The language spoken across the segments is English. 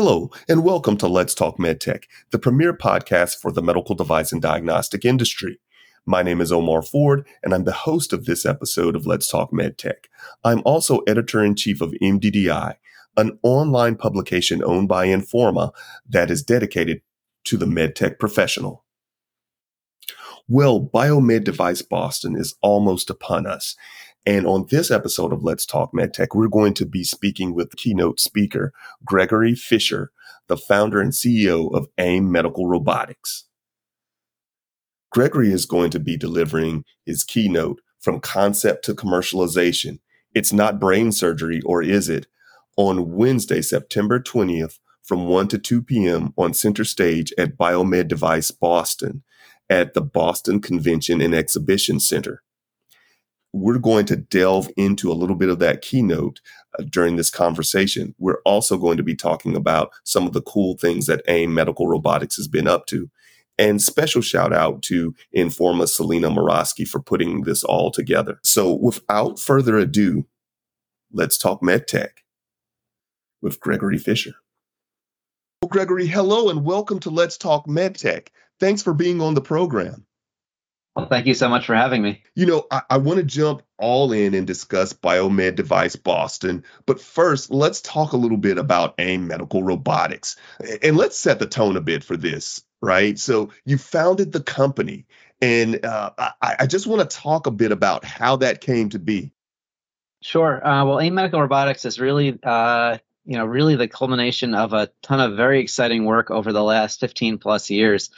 Hello, and welcome to Let's Talk MedTech, the premier podcast for the medical device and diagnostic industry. My name is Omar Ford, and I'm the host of this episode of Let's Talk MedTech. I'm also editor in chief of MDDI, an online publication owned by Informa that is dedicated to the medtech professional. Well, BIOMEDevice Boston is almost upon us. And on this episode of Let's Talk MedTech, we're going to be speaking with keynote speaker Gregory Fischer, the founder and CEO of AIM Medical Robotics. Gregory is going to be delivering his keynote from concept to commercialization. It's not brain surgery, or is it? On Wednesday, September 20th from 1 to 2 p.m. on center stage at BIOMEDevice Boston at the Boston Convention and Exhibition Center. We're going to delve into a little bit of that keynote uh, during this conversation. We're also going to be talking about some of the cool things that AIM Medical Robotics has been up to. And special shout out to Informa Selena Morosky for putting this all together. So without further ado, let's talk MedTech with Gregory Fischer. Well, Gregory, hello and welcome to Let's Talk MedTech. Thanks for being on the program. Well, thank you so much for having me. You know, I, I want to jump all in and discuss BIOMEDevice Boston. But first, let's talk a little bit about AIM Medical Robotics. And let's set the tone a bit for this, right? So, you founded the company, and uh, I, I, just want to talk a bit about how that came to be. Sure. Uh, well, AIM Medical Robotics is really uh, you know really the culmination of a ton of very exciting work over the last 15 plus years.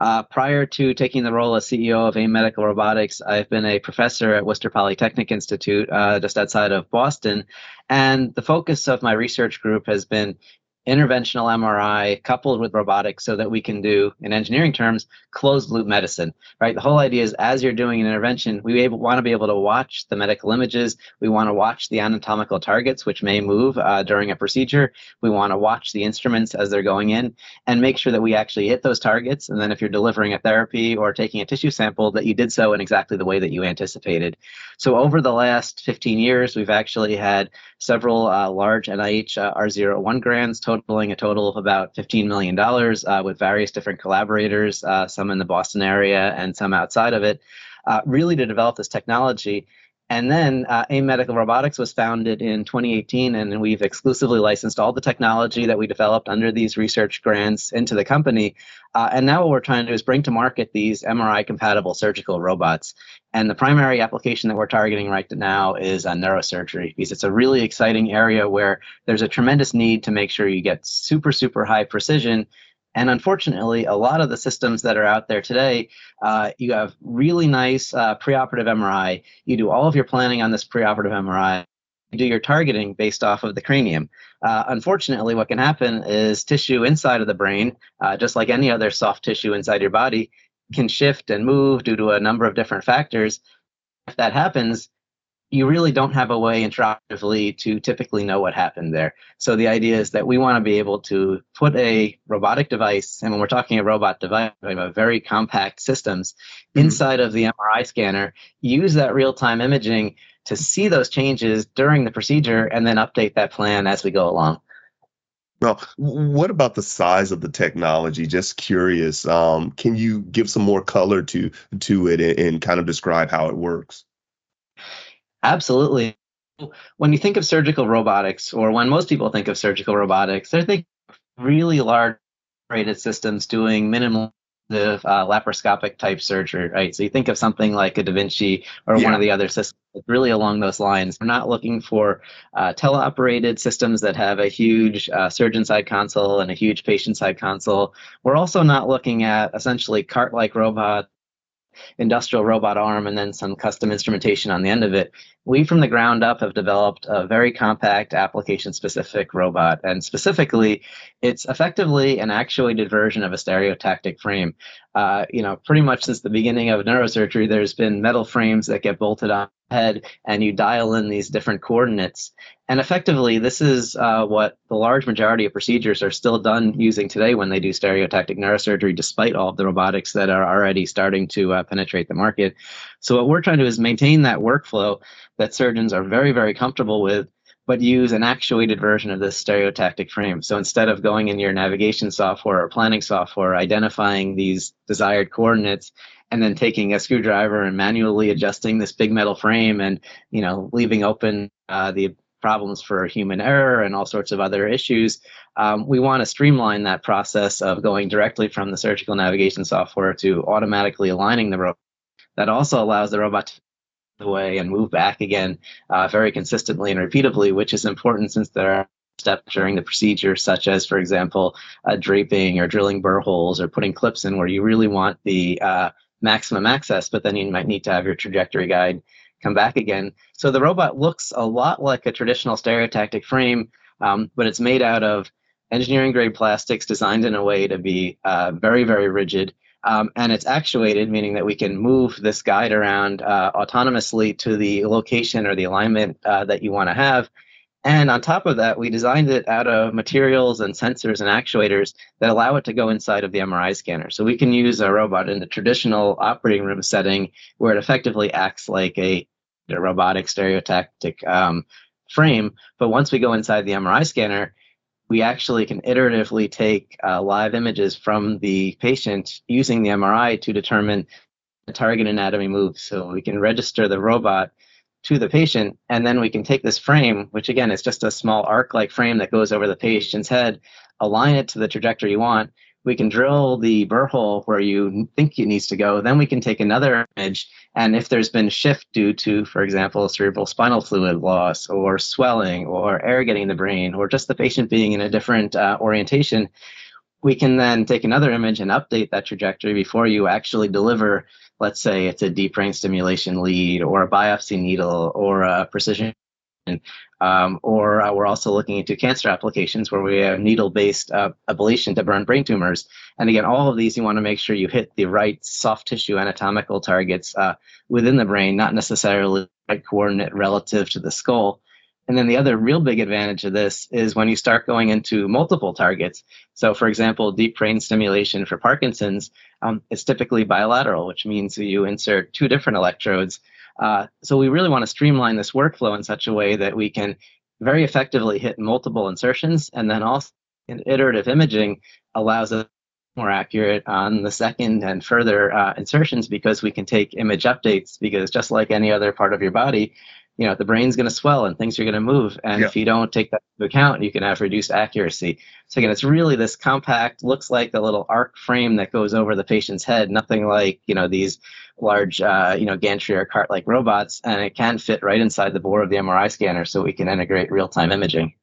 Uh, prior to taking the role as CEO of AIM Medical Robotics, I've been a professor at Worcester Polytechnic Institute, uh, just outside of Boston, and the focus of my research group has been interventional MRI coupled with robotics so that we can do, in engineering terms, closed loop medicine, right? The whole idea is as you're doing an intervention, we want to be able to watch the medical images. We want to watch the anatomical targets, which may move uh, during a procedure. We want to watch the instruments as they're going in and make sure that we actually hit those targets. And then if you're delivering a therapy or taking a tissue sample, that you did so in exactly the way that you anticipated. So over the last 15 years, we've actually had several uh, large NIH uh, R01 grants totaling a total of about $15 million uh, with various different collaborators, uh, some in the Boston area and some outside of it, uh, really to develop this technology. And then uh, AIM Medical Robotics was founded in 2018, and we've exclusively licensed all the technology that we developed under these research grants into the company. Uh, and now what we're trying to do is bring to market these MRI compatible surgical robots. And the primary application that we're targeting right now is uh, neurosurgery because it's a really exciting area where there's a tremendous need to make sure you get super, super high precision and unfortunately, a lot of the systems that are out there today, uh, you have really nice uh, preoperative MRI. You do all of your planning on this preoperative MRI. You do your targeting based off of the cranium. Uh, unfortunately, what can happen is tissue inside of the brain, uh, just like any other soft tissue inside your body, can shift and move due to a number of different factors. If that happens, you really don't have a way interactively to typically know what happened there. So the idea is that we want to be able to put a robotic device, and when we're talking a robot device, have very compact systems mm-hmm. inside of the MRI scanner, use that real-time imaging to see those changes during the procedure and then update that plan as we go along. Well, what about the size of the technology? Just curious. Um, can you give some more color to to it and, and kind of describe how it works? Absolutely. When you think of surgical robotics, or when most people think of surgical robotics, they're thinking really large rated systems doing minimal uh, laparoscopic type surgery, right? So you think of something like a Da Vinci or yeah. one of the other systems that's really along those lines. We're not looking for uh, teleoperated systems that have a huge uh, surgeon side console and a huge patient side console. We're also not looking at essentially cart like robots industrial robot arm and then some custom instrumentation on the end of it. We, from the ground up, have developed a very compact application specific robot. And specifically, it's effectively an actuated version of a stereotactic frame. Uh, you know, pretty much since the beginning of neurosurgery, there's been metal frames that get bolted on head and you dial in these different coordinates. And effectively, this is uh, what the large majority of procedures are still done using today when they do stereotactic neurosurgery, despite all of the robotics that are already starting to uh, penetrate the market. So, what we're trying to do is maintain that workflow that surgeons are very, very comfortable with but use an actuated version of this stereotactic frame. So instead of going in your navigation software or planning software, identifying these desired coordinates, and then taking a screwdriver and manually adjusting this big metal frame and you know leaving open uh, the problems for human error and all sorts of other issues um, we want to streamline that process of going directly from the surgical navigation software to automatically aligning the robot. That also allows the robot to away and move back again uh, very consistently and repeatedly, which is important since there are steps during the procedure, such as, for example, uh, draping or drilling burr holes or putting clips in where you really want the uh, maximum access, but then you might need to have your trajectory guide come back again. So the robot looks a lot like a traditional stereotactic frame, um, but it's made out of engineering grade plastics designed in a way to be uh, very, very rigid um, and it's actuated, meaning that we can move this guide around uh, autonomously to the location or the alignment uh, that you want to have. And on top of that, we designed it out of materials and sensors and actuators that allow it to go inside of the MRI scanner. So we can use a robot in the traditional operating room setting where it effectively acts like a, a robotic stereotactic um, frame. But once we go inside the MRI scanner, we actually can iteratively take uh, live images from the patient using the MRI to determine the target anatomy moves. So we can register the robot to the patient, and then we can take this frame, which again is just a small arc like frame that goes over the patient's head, align it to the trajectory you want, we can drill the burr hole where you think it needs to go. Then we can take another image. And if there's been shift due to, for example, cerebral spinal fluid loss or swelling or air getting in the brain or just the patient being in a different uh, orientation, we can then take another image and update that trajectory before you actually deliver, let's say it's a deep brain stimulation lead or a biopsy needle or a precision um, or uh, we're also looking into cancer applications where we have needle-based uh, ablation to burn brain tumors. And again, all of these you want to make sure you hit the right soft tissue anatomical targets uh, within the brain, not necessarily coordinate relative to the skull. And then the other real big advantage of this is when you start going into multiple targets. So, for example, deep brain stimulation for Parkinson's, um, it's typically bilateral, which means you insert two different electrodes uh, so we really want to streamline this workflow in such a way that we can very effectively hit multiple insertions and then also iterative imaging allows us more accurate on the second and further uh, insertions because we can take image updates because just like any other part of your body you know the brain's going to swell and things are going to move. And if you don't take that into account you can have reduced accuracy. So again it's really this compact looks like the little arc frame that goes over the patient's head nothing like you know these large uh, you know gantry or cart like robots. And it can fit right inside the bore of the mri scanner so we can integrate real-time imaging.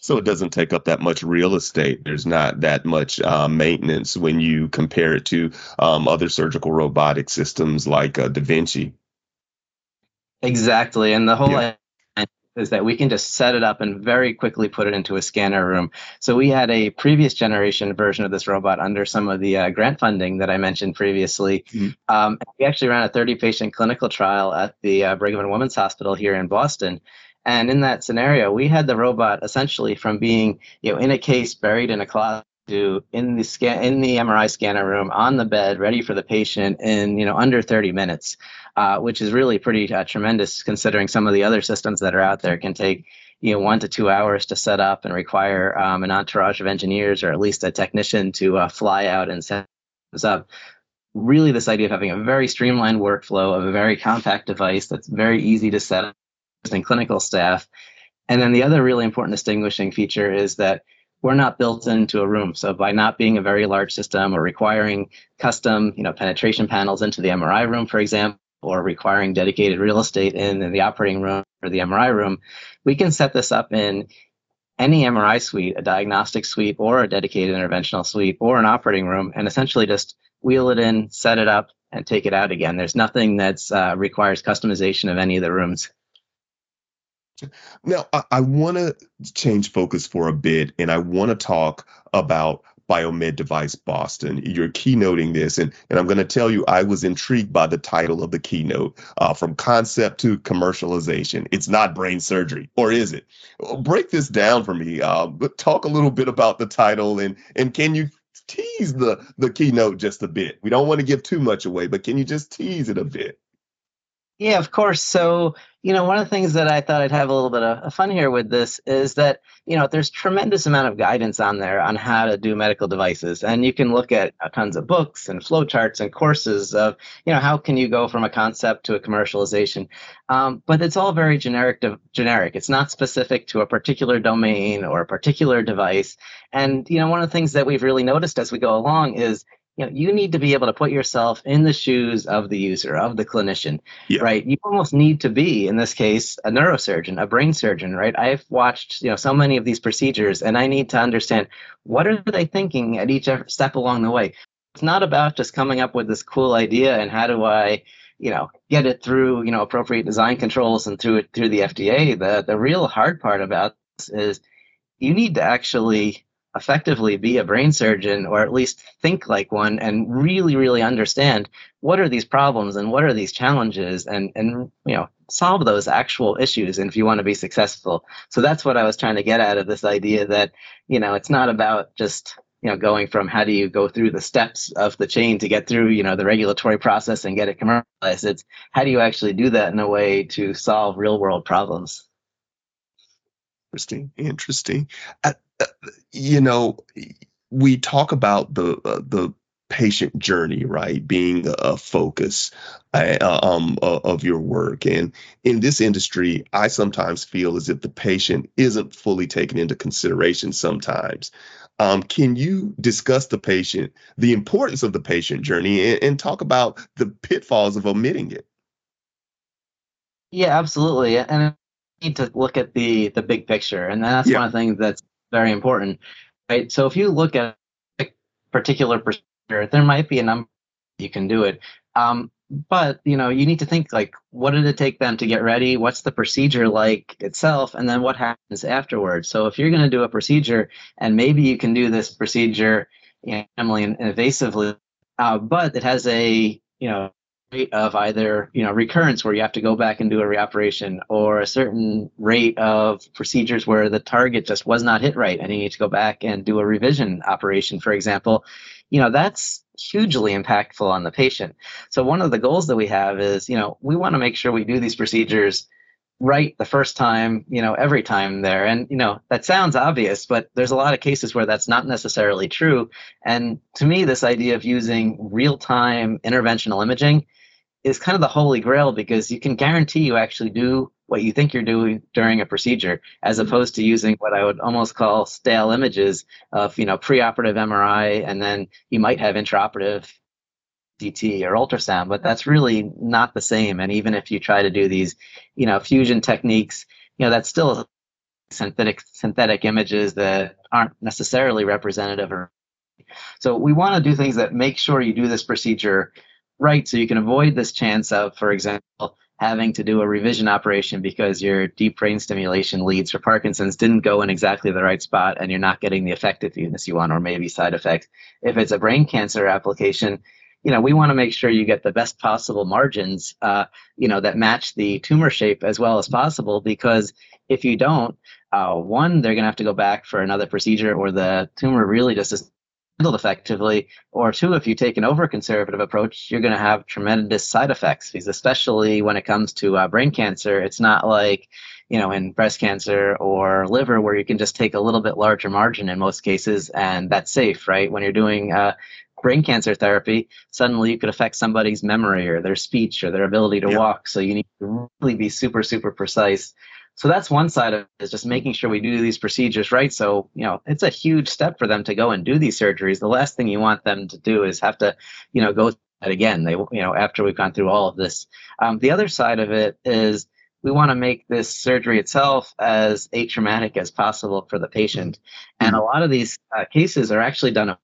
So it doesn't take up that much real estate. There's not that much uh, maintenance when you compare it to um, other surgical robotic systems like uh, Da Vinci. Exactly. And the whole yeah. idea is that we can just set it up and very quickly put it into a scanner room. So we had a previous generation version of this robot under some of the uh, grant funding that I mentioned previously. Mm-hmm. Um, we actually ran a 30 patient clinical trial at the uh, Brigham and Women's Hospital here in Boston. And in that scenario, we had the robot essentially from being, you know, in a case buried in a closet to in the scan in the MRI scanner room on the bed, ready for the patient in you know under 30 minutes, uh, which is really pretty uh, tremendous considering some of the other systems that are out there can take you know one to two hours to set up and require um, an entourage of engineers or at least a technician to uh, fly out and set this up. Really, this idea of having a very streamlined workflow of a very compact device that's very easy to set up in clinical staff. And then the other really important distinguishing feature is that we're not built into a room. So by not being a very large system or requiring custom, you know, penetration panels into the MRI room, for example, or requiring dedicated real estate in, in the operating room or the MRI room, we can set this up in any MRI suite, a diagnostic suite, or a dedicated interventional suite, or an operating room, and essentially just wheel it in, set it up, and take it out again. There's nothing that uh, requires customization of any of the rooms. Now, I, I want to change focus for a bit and I want to talk about BIOMEDevice Boston. You're keynoting this, and, and I'm going to tell you, I was intrigued by the title of the keynote uh, from concept to commercialization. It's not brain surgery, or is it? Break this down for me. Uh, but talk a little bit about the title, and and can you tease the the keynote just a bit? We don't want to give too much away, but can you just tease it a bit? Yeah, of course. So, you know, one of the things that I thought I'd have a little bit of fun here with this is that, you know, there's tremendous amount of guidance on there on how to do medical devices. And you can look at uh, tons of books and flowcharts and courses of, you know, how can you go from a concept to a commercialization. Um, but it's all very generic to generic. It's not specific to a particular domain or a particular device. And, you know, one of the things that we've really noticed as we go along is you know you need to be able to put yourself in the shoes of the user of the clinician yeah. right? You almost need to be in this case a neurosurgeon a brain surgeon right? I've watched you know so many of these procedures and i need to understand what are they thinking at each step along the way? It's not about just coming up with this cool idea and how do i you know get it through you know appropriate design controls and through it through the fda the the real hard part about this is you need to actually effectively be a brain surgeon or at least think like one and really really understand what are these problems and what are these challenges and and you know solve those actual issues and if you want to be successful. So that's what i was trying to get out of this idea that you know it's not about just you know going from how do you go through the steps of the chain to get through you know the regulatory process and get it commercialized. It's how do you actually do that in a way to solve real world problems? Interesting. Interesting. Uh, you know, we talk about the uh, the patient journey, right, being a focus uh, um, of your work. And in this industry, I sometimes feel as if the patient isn't fully taken into consideration sometimes. Um, can you discuss the patient, the importance of the patient journey, and, and talk about the pitfalls of omitting it? Yeah, absolutely. And I need to look at the the big picture, and that's yeah. one of the things that's very important, right? So if you look at a particular procedure, there might be a number you can do it. Um, but you know, you need to think like, what did it take them to get ready? What's the procedure like itself, and then what happens afterwards? So if you're going to do a procedure, and maybe you can do this procedure minimally and invasively, uh, but it has a you know rate of either you know recurrence where you have to go back and do a reoperation or a certain rate of procedures where the target just was not hit right and you need to go back and do a revision operation for example you know that's hugely impactful on the patient so one of the goals that we have is you know we want to make sure we do these procedures right the first time, you know, every time there. And, you know, that sounds obvious, but there's a lot of cases where that's not necessarily true. And to me, this idea of using real time interventional imaging is kind of the holy grail because you can guarantee you actually do what you think you're doing during a procedure as mm-hmm. opposed to using what I would almost call stale images of, you know, preoperative MRI and then you might have intraoperative CT or ultrasound, but that's really not the same. And even if you try to do these, you know, fusion techniques, you know, that's still synthetic synthetic images that aren't necessarily representative. Or, So we want to do things that make sure you do this procedure right, so you can avoid this chance of, for example, having to do a revision operation because your deep brain stimulation leads for Parkinson's didn't go in exactly the right spot and you're not getting the effectiveness you want or maybe side effects. If it's a brain cancer application, you know, we want to make sure you get the best possible margins, uh, you know, that match the tumor shape as well as possible. Because if you don't, uh, one, they're going to have to go back for another procedure, or the tumor really just handled effectively. Or two, if you take an over conservative approach, you're going to have tremendous side effects. Because especially when it comes to uh, brain cancer, it's not like you know, in breast cancer or liver, where you can just take a little bit larger margin in most cases, and that's safe, right? When you're doing uh, brain cancer therapy, suddenly you could affect somebody's memory or their speech or their ability to yeah. walk. So you need to really be super, super precise. So that's one side of it is just making sure we do these procedures right. So, you know, it's a huge step for them to go and do these surgeries. The last thing you want them to do is have to, you know, go again. They, you know, after we've gone through all of this. Um, the other side of it is we want to make this surgery itself as atraumatic as possible for the patient. And a lot of these uh, cases are actually done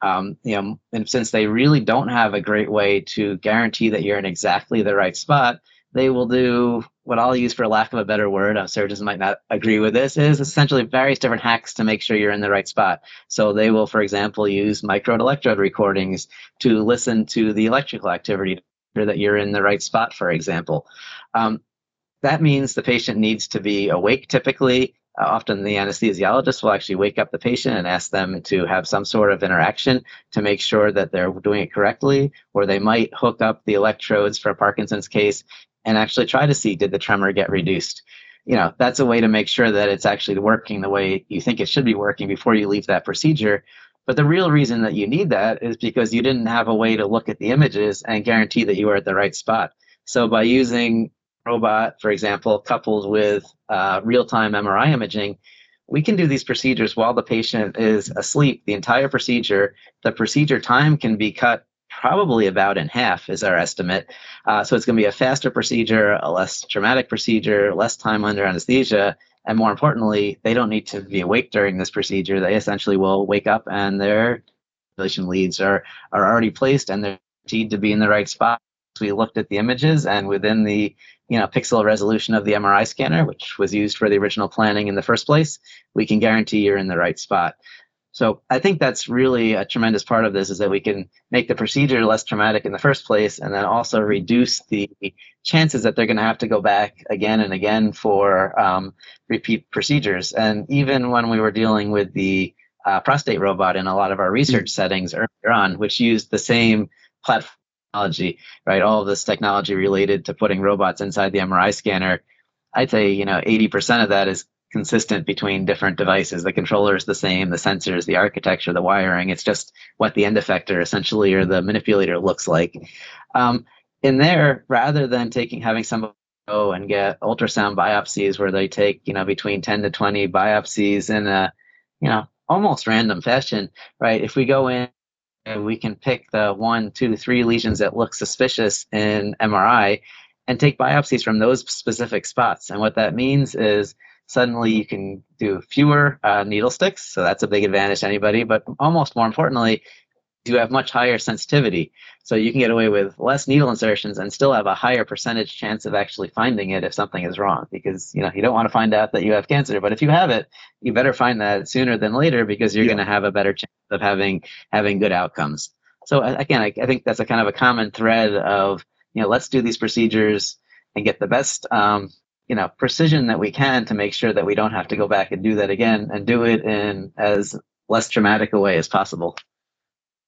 um, you know, and since they really don't have a great way to guarantee that you're in exactly the right spot, they will do what I'll use for lack of a better word. Surgeons might not agree with this. Is essentially various different hacks to make sure you're in the right spot. So they will, for example, use micro electrode recordings to listen to the electrical activity to that you're in the right spot. For example, um, that means the patient needs to be awake typically uh, often the anesthesiologist will actually wake up the patient and ask them to have some sort of interaction to make sure that they're doing it correctly, or they might hook up the electrodes for Parkinson's case and actually try to see did the tremor get reduced. You know, that's a way to make sure that it's actually working the way you think it should be working before you leave that procedure. But the real reason that you need that is because you didn't have a way to look at the images and guarantee that you were at the right spot. So by using robot, for example, coupled with uh, real-time MRI imaging, we can do these procedures while the patient is asleep. The entire procedure, the procedure time can be cut probably about in half, is our estimate. Uh, so it's going to be a faster procedure, a less traumatic procedure, less time under anesthesia, and more importantly, they don't need to be awake during this procedure. They essentially will wake up and their relation leads are, are already placed and they're guaranteed to be in the right spot. We looked at the images and within the you know pixel resolution of the MRI scanner, which was used for the original planning in the first place, we can guarantee you're in the right spot. So I think that's really a tremendous part of this is that we can make the procedure less traumatic in the first place and then also reduce the chances that they're going to have to go back again and again for um, repeat procedures. And even when we were dealing with the uh, prostate robot in a lot of our research settings earlier on, which used the same platform technology, right? All of this technology related to putting robots inside the MRI scanner. I'd say, you know, 80% of that is consistent between different devices. The controller is the same, the sensors, the architecture, the wiring. It's just what the end effector essentially or the manipulator looks like. Um, in there, rather than taking having somebody go and get ultrasound biopsies where they take you know between 10 to 20 biopsies in a you know almost random fashion, right? If we go in and we can pick the one, two, three lesions that look suspicious in MRI and take biopsies from those specific spots. And what that means is suddenly you can do fewer uh, needle sticks. So that's a big advantage to anybody. But almost more importantly, you have much higher sensitivity. So you can get away with less needle insertions and still have a higher percentage chance of actually finding it if something is wrong. Because you know you don't want to find out that you have cancer, but if you have it, you better find that sooner than later because you're yeah. going to have a better chance of having having good outcomes. So again, I, I, think that's a kind of a common thread of you know let's do these procedures and get the best um, you know precision that we can to make sure that we don't have to go back and do that again and do it in as less traumatic a way as possible.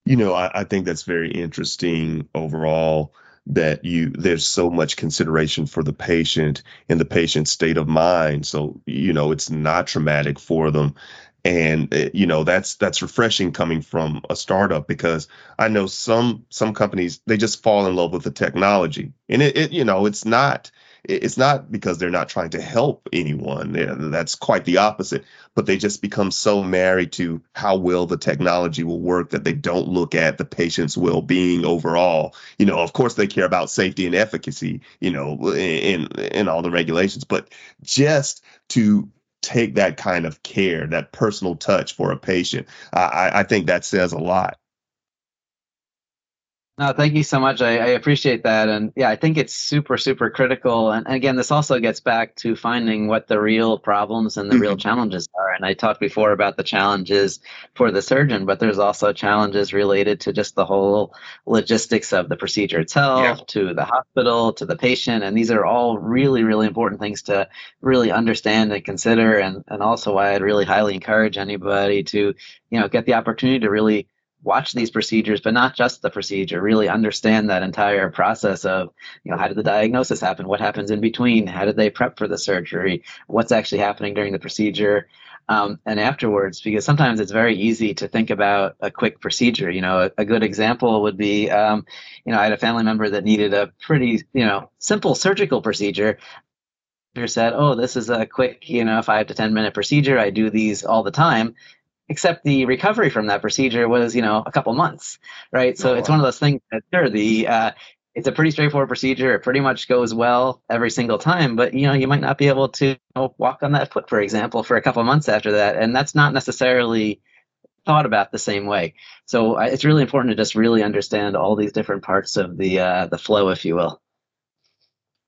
You know I, I think that's very interesting overall that you there's so much consideration for the patient and the patient's state of mind. So you know it's not traumatic for them. And uh, you know that's that's refreshing coming from a startup because i know some some companies they just fall in love with the technology. And it, it you know it's not it's not because they're not trying to help anyone. That's quite the opposite. But they just become so married to how well the technology will work that they don't look at the patient's well-being overall. You know, of course, they care about safety and efficacy. You know, in in all the regulations, but just to take that kind of care, that personal touch for a patient, I, I think that says a lot. No, thank you so much. I, I, appreciate that. And yeah, I think it's super, super critical. And, and, again, this also gets back to finding what the real problems and the real mm-hmm. challenges are. And I talked before about the challenges for the surgeon, but there's also challenges related to just the whole logistics of the procedure itself, yeah. to the hospital, to the patient. And these are all really, really important things to really understand and consider. And, and also why I'd really highly encourage anybody to, you know, get the opportunity to really watch these procedures, but not just the procedure, really understand that entire process of, you know, how did the diagnosis happen? What happens in between? How did they prep for the surgery? What's actually happening during the procedure? Um, and afterwards, because sometimes it's very easy to think about a quick procedure. You know, a, a good example would be, um, you know, I had a family member that needed a pretty, you know, simple surgical procedure. Said, "Oh, this is a quick, you know, five to ten minute procedure. I do these all the time." Except the recovery from that procedure was you know a couple months right? So oh, it's wow. one of those things that sure the uh, it's a pretty straightforward procedure. It pretty much goes well every single time but you know you might not be able to you know, walk on that foot for example for a couple months after that and that's not necessarily thought about the same way. So uh, it's really important to just really understand all these different parts of the uh, the flow if you will.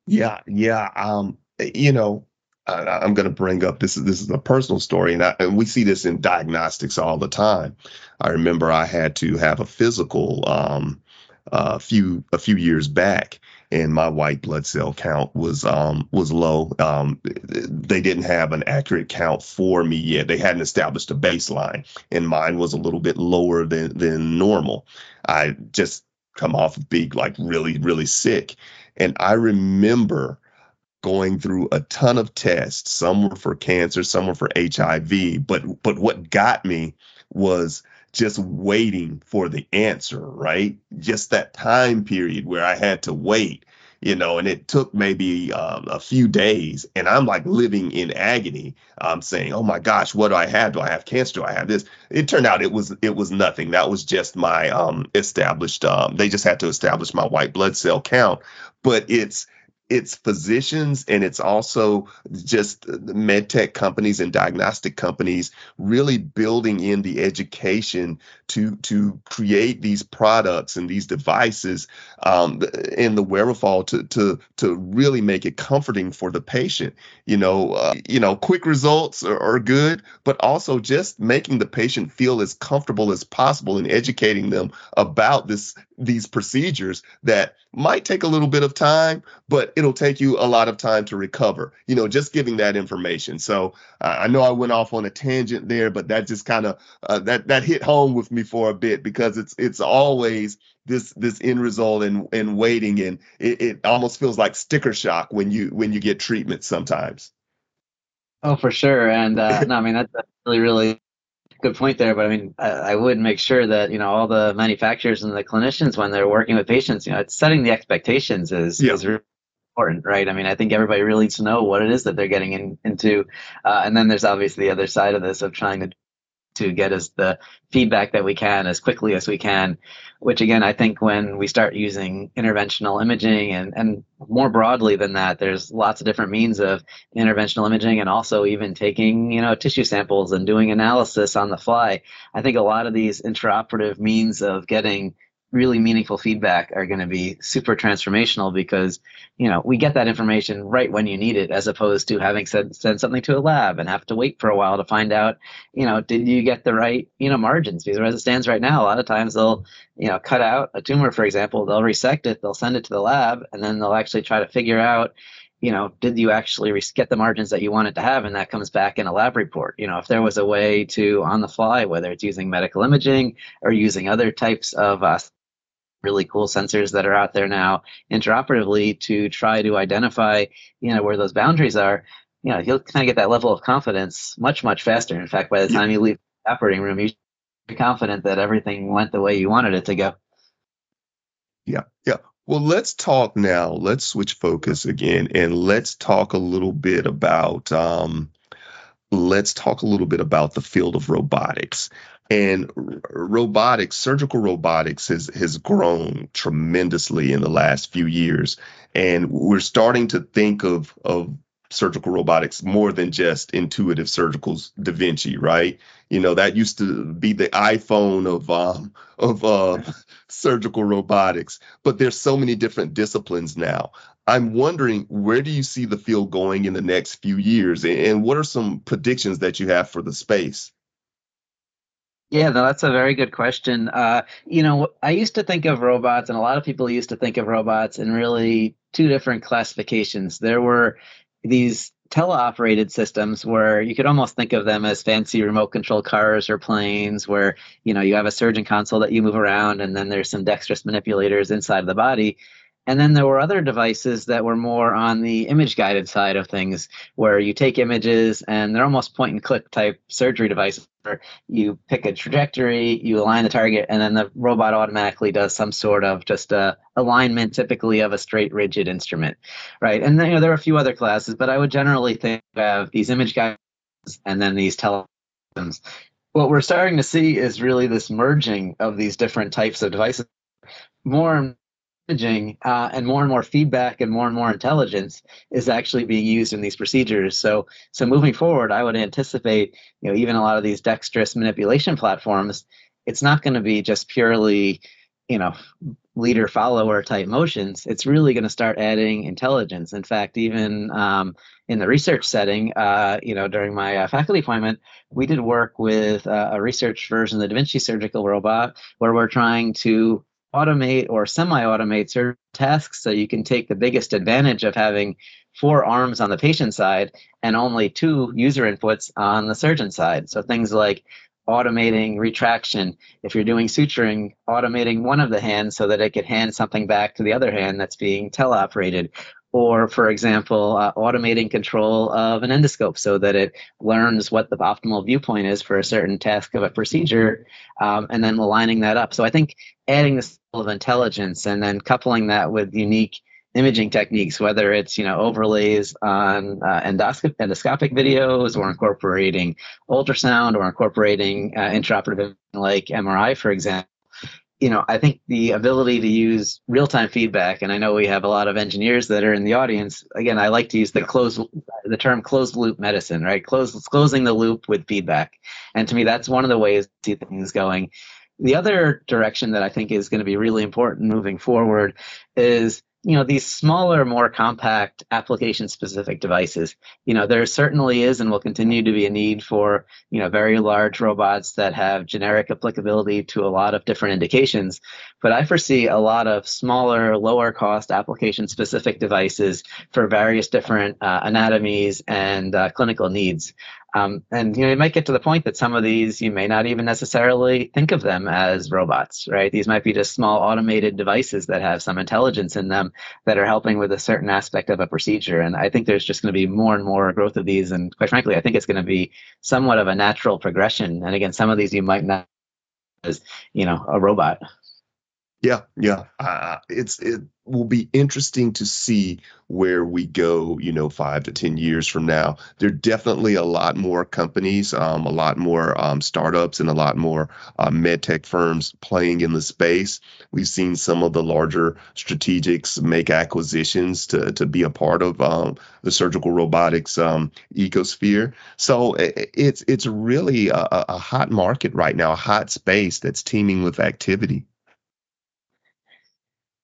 Yeah yeah um you know I'm going to bring up this is this is a personal story, and, I, and, we see this in diagnostics all the time. I remember I had to have a physical um, a few a few years back, and my white blood cell count was um, was low. Um, they didn't have an accurate count for me yet. They hadn't established a baseline, and mine was a little bit lower than than normal. I just come off of being like really really sick And I remember going through a ton of tests. Some were for cancer, some were for HIV. But but what got me was just waiting for the answer, right? Just that time period where I had to wait, you know, and it took maybe um, a few days. And I'm like living in agony. I'm saying, oh my gosh, what do I have? Do I have cancer? Do I have this? It turned out it was it was nothing. That was just my um, established. Um, they just had to establish my white blood cell count. But it's it's physicians and it's also just med tech companies and diagnostic companies really building in the education to to create these products and these devices um, and the wherewithal to to to really make it comforting for the patient. You know, uh, you know, quick results are, are good, but also just making the patient feel as comfortable as possible and educating them about this these procedures that might take a little bit of time, but it'll take you a lot of time to recover. You know, just giving that information. So uh, I know I went off on a tangent there, but that just kind of uh, that that hit home with me for a bit because it's it's always this this end result and and waiting and it, it almost feels like sticker shock when you when you get treatment sometimes. Oh, for sure. And uh, no, I mean that's really really good point there. But I mean, I, I, would make sure that you know all the manufacturers and the clinicians when they're working with patients, you know, it's setting the expectations is yeah. is really important, right? I mean, I think everybody really needs to know what it is that they're getting in, into, uh, and then there's obviously the other side of this of trying to to get us the feedback that we can as quickly as we can which again i think when we start using interventional imaging and, and more broadly than that there's lots of different means of interventional imaging and also even taking you know tissue samples and doing analysis on the fly. I think a lot of these intraoperative means of getting really meaningful feedback are going to be super transformational because you know we get that information right when you need it as opposed to having said send something to a lab and have to wait for a while to find out you know did you get the right you know margins because as it stands right now a lot of times they'll you know cut out a tumor for example they'll resect it they'll send it to the lab and then they'll actually try to figure out you know, did you actually get the margins that you wanted to have? And that comes back in a lab report. You know, if there was a way to, on the fly, whether it's using medical imaging or using other types of uh, really cool sensors that are out there now intraoperatively to try to identify, you know, where those boundaries are, you know, you'll kind of get that level of confidence much, much faster. In fact, by the time you leave the operating room, you're confident that everything went the way you wanted it to go. Yeah, yeah. Well, let's talk now. Let's switch focus again and let's talk a little bit about um, let's talk a little bit about the field of robotics. And robotics, surgical robotics has, has grown tremendously in the last few years. And we're starting to think of, of surgical robotics more than just intuitive surgical's Da Vinci, right? You know, that used to be the iPhone of um, of uh, surgical robotics, but there's so many different disciplines now. I'm wondering where do you see the field going in the next few years, and what are some predictions that you have for the space? Yeah, that's a very good question. Uh, you know, I used to think of robots, and a lot of people used to think of robots in really two different classifications. There were these teleoperated systems where you could almost think of them as fancy remote control cars or planes where you know you have a surgeon console that you move around and then there's some dexterous manipulators inside of the body and then there were other devices that were more on the image guided side of things, where you take images and they're almost point and click type surgery devices where you pick a trajectory, you align the target, and then the robot automatically does some sort of just a alignment, typically of a straight rigid instrument, right? And then, you know, there are a few other classes, but I would generally think of these image guides and then these telesystems. What we're starting to see is really this merging of these different types of devices. More imaging uh, and more and more feedback and more and more intelligence is actually being used in these procedures. So, so moving forward, I would anticipate, you know, even a lot of these dexterous manipulation platforms, it's not going to be just purely, you know, leader follower type motions. It's really going to start adding intelligence. In fact, even um, in the research setting, uh, you know, during my uh, faculty appointment, we did work with uh, a research version of the Da Vinci surgical robot where we're trying to automate or semi-automate certain tasks so you can take the biggest advantage of having four arms on the patient side and only two user inputs on the surgeon side. So things like automating retraction. If you're doing suturing, automating one of the hands so that it could hand something back to the other hand that's being teleoperated. Or, for example, uh, automating control of an endoscope so that it learns what the optimal viewpoint is for a certain task of a procedure, um, and then aligning that up. So I think adding this level of intelligence and then coupling that with unique imaging techniques, whether it's you know overlays on uh, endoscopic, endoscopic videos or incorporating ultrasound or incorporating uh, intraoperative like MRI, for example. You know, I think the ability to use real-time feedback, and I know we have a lot of engineers that are in the audience. Again, I like to use the closed, the term closed-loop medicine, right? Close, closing the loop with feedback, and to me, that's one of the ways to see things going. The other direction that I think is going to be really important moving forward is you know these smaller more compact application specific devices you know there certainly is and will continue to be a need for you know very large robots that have generic applicability to a lot of different indications. But i foresee a lot of smaller lower cost application specific devices for various different uh, anatomies and uh, clinical needs um, and you know, you might get to the point that some of these you may not even necessarily think of them as robots, right? These might be just small automated devices that have some intelligence in them that are helping with a certain aspect of a procedure. And I think there's just going to be more and more growth of these. And quite frankly, I think it's going to be somewhat of a natural progression. And again, some of these you might not as you know a robot. Yeah, yeah. Uh, it's it will be interesting to see where we go. You know, five to ten years from now. There are definitely a lot more companies, um, a lot more um, startups, and a lot more uh, med tech firms playing in the space. We've seen some of the larger strategics make acquisitions to to be a part of um, the surgical robotics um, ecosphere. So it's it's really a, a hot market right now, a hot space that's teeming with activity.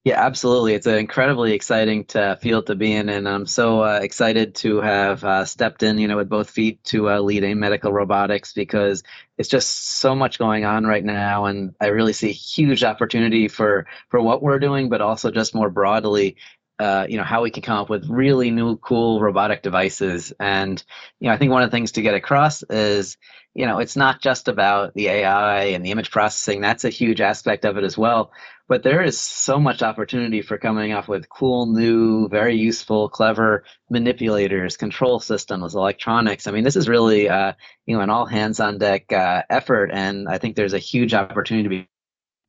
Yeah, absolutely. It's an incredibly exciting to, field to be in, and I'm so uh, excited to have uh, stepped in, you know, with both feet to uh, lead AIM Medical Robotics because it's just so much going on right now, and I really see huge opportunity for for what we're doing, but also just more broadly uh, you know how we can come up with really new cool robotic devices. And you know i think one of the things to get across is you know it's not just about the ai and the image processing. That's a huge aspect of it as well but there is so much opportunity for coming up with cool new very useful clever manipulators control systems electronics. I mean this is really uh, you know an all hands on deck uh, effort and i think there's a huge opportunity to be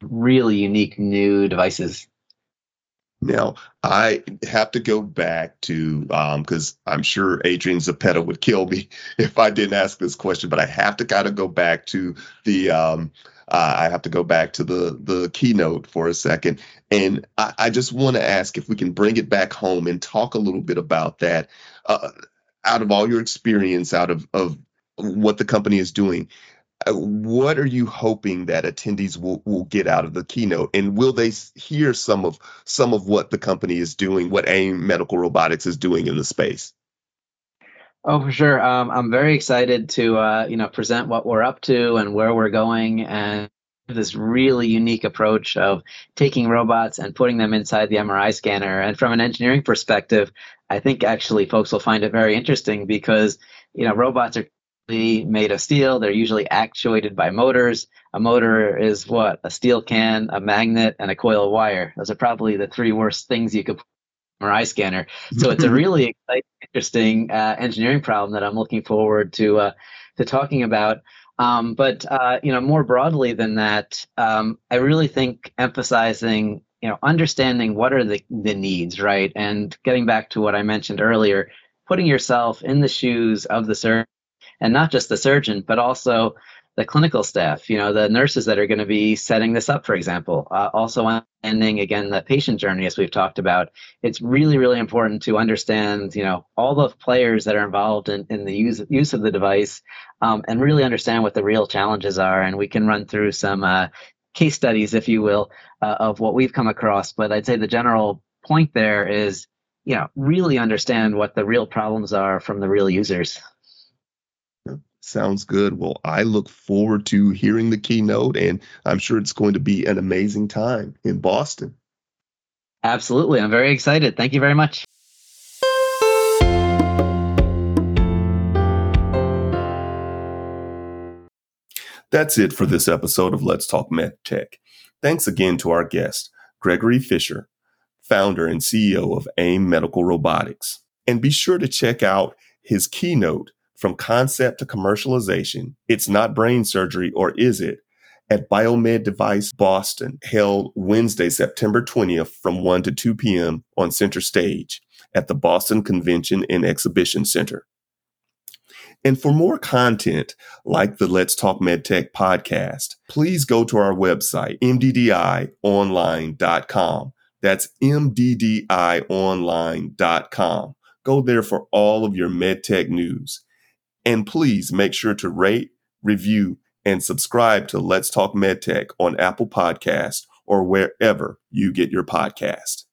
really unique new devices. Now, I have to go back to because um, I'm sure Adrian Zappetta would kill me if I didn't ask this question, but I have to kind of go back to the um, uh, I have to go back to the the keynote for a second, and I, I just want to ask if we can bring it back home and talk a little bit about that. Uh, out of all your experience, out of of what the company is doing, uh, what are you hoping that attendees will, will get out of the keynote and will they hear some of some of what the company is doing what aim medical robotics is doing in the space oh for sure um, i'm very excited to uh, you know present what we're up to and where we're going and this really unique approach of taking robots and putting them inside the mri scanner and from an engineering perspective i think actually folks will find it very interesting because you know robots are made of steel. They're usually actuated by motors. A motor is what? A steel can, a magnet, and a coil of wire. Those are probably the three worst things you could put MRI scanner. So it's a really exciting, interesting uh, engineering problem that I'm looking forward to uh, to talking about. Um, but uh, you know, more broadly than that, um, I really think emphasizing you know understanding what are the the needs, right, and getting back to what I mentioned earlier, putting yourself in the shoes of the surgeon and not just the surgeon, but also the clinical staff, you know, the nurses that are going to be setting this up, for example. Uh, also, ending again the patient journey, as we've talked about. It's really, really important to understand, you know, all the players that are involved in, in the use use of the device, um, and really understand what the real challenges are. And we can run through some uh, case studies, if you will, uh, of what we've come across. But I'd say the general point there is, you know, really understand what the real problems are from the real users. Sounds good. Well, I look forward to hearing the keynote, and I'm sure it's going to be an amazing time in Boston. Absolutely. I'm very excited. Thank you very much. That's it for this episode of Let's Talk MedTech. Thanks again to our guest, Gregory Fischer, founder and CEO of AIM Medical Robotics. And be sure to check out his keynote from concept to commercialization. It's not brain surgery, or is it? At BIOMEDevice Boston, held Wednesday, September 20th from 1 to 2 p.m. on Center Stage at the Boston Convention and Exhibition Center. And for more content like the Let's Talk MedTech podcast, please go to our website, mddionline.com. That's mddionline.com. Go there for all of your MedTech news. And please make sure to rate, review, and subscribe to Let's Talk MedTech on Apple Podcast or wherever you get your podcast.